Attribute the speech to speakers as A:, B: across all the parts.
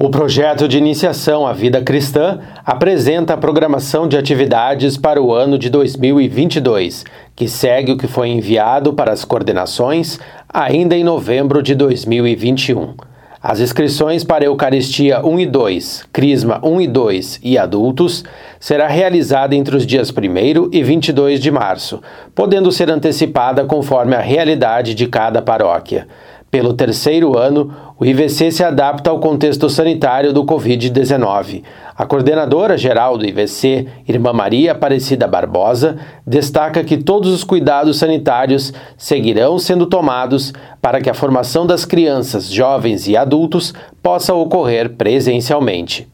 A: O projeto de iniciação à vida cristã apresenta a programação de atividades para o ano de 2022, que segue o que foi enviado para as coordenações ainda em novembro de 2021. As inscrições para Eucaristia 1 e 2, Crisma 1 e 2 e adultos será realizada entre os dias 1 e 22 de março, podendo ser antecipada conforme a realidade de cada paróquia. Pelo terceiro ano, o IVC se adapta ao contexto sanitário do Covid-19. A coordenadora geral do IVC, Irmã Maria Aparecida Barbosa, destaca que todos os cuidados sanitários seguirão sendo tomados para que a formação das crianças, jovens e adultos possa ocorrer presencialmente.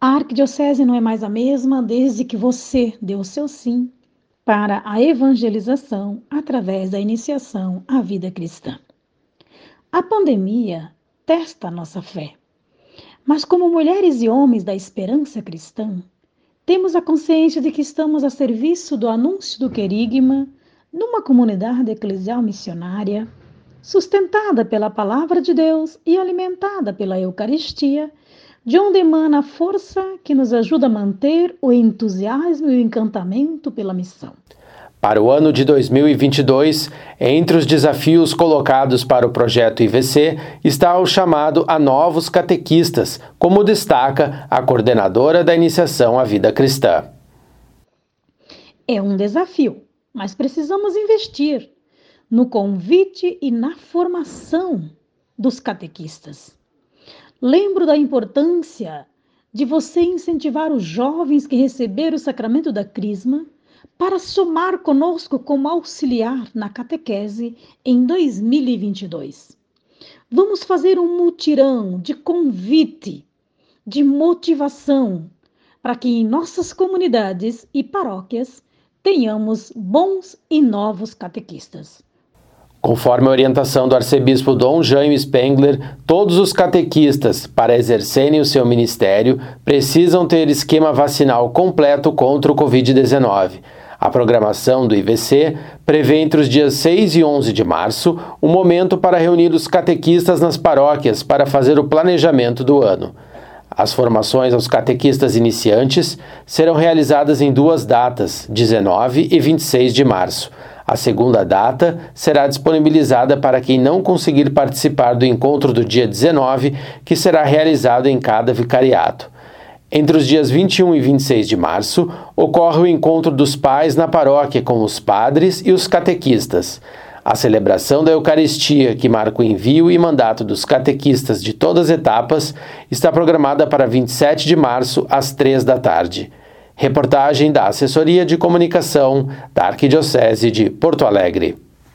B: A arquidiocese não é mais a mesma desde que você deu seu sim para a evangelização através da iniciação à vida cristã. A pandemia testa a nossa fé. Mas, como mulheres e homens da esperança cristã, temos a consciência de que estamos a serviço do anúncio do querigma numa comunidade eclesial missionária, sustentada pela palavra de Deus e alimentada pela Eucaristia, de onde emana a força que nos ajuda a manter o entusiasmo e o encantamento pela missão.
A: Para o ano de 2022, entre os desafios colocados para o projeto IVC está o chamado a novos catequistas, como destaca a coordenadora da iniciação à vida cristã.
B: É um desafio, mas precisamos investir no convite e na formação dos catequistas. Lembro da importância de você incentivar os jovens que receberam o sacramento da Crisma para somar conosco como auxiliar na catequese em 2022. Vamos fazer um mutirão de convite, de motivação, para que em nossas comunidades e paróquias tenhamos bons e novos catequistas.
A: Conforme a orientação do arcebispo Dom Jaime Spengler, todos os catequistas, para exercerem o seu ministério, precisam ter esquema vacinal completo contra o Covid-19. A programação do IVC prevê entre os dias 6 e 11 de março um momento para reunir os catequistas nas paróquias para fazer o planejamento do ano. As formações aos catequistas iniciantes serão realizadas em duas datas, 19 e 26 de março. A segunda data será disponibilizada para quem não conseguir participar do encontro do dia 19, que será realizado em cada vicariato. Entre os dias 21 e 26 de março, ocorre o encontro dos pais na paróquia com os padres e os catequistas. A celebração da Eucaristia, que marca o envio e mandato dos catequistas de todas as etapas, está programada para 27 de março, às 3 da tarde. Reportagem da Assessoria de Comunicação da Arquidiocese de Porto Alegre.